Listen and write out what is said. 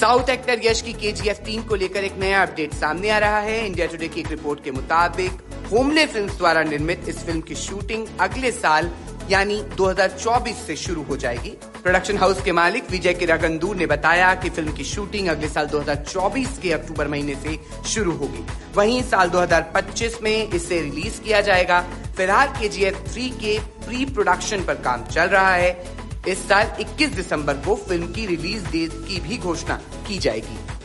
South actor यश की के जी F team को लेकर एक नया अपडेट सामने आ रहा है। इंडिया टुडे की एक रिपोर्ट के मुताबिक, होमले फिल्म्स द्वारा निर्मित इस फ़िल्म की शूटिंग अगले साल, यानी 2024 से शुरू हो जाएगी। प्रोडक्शन हाउस के मालिक विजय किरागंदूर ने बताया कि फ़िल्म की शूटिंग अगले साल 2024 के अक्टूबर महीने से शुरू होगी। वहीं साल 2025 में इसे रिलीज़ किया जाएगा। फ़िलहाल के जी एफ़ थ्री के प्री प्रोडक्शन पर काम चल रहा है। इस साल 21 दिसंबर को फ़िल्म की रिलीज़ डेट की भी घोषणा की जाएगी।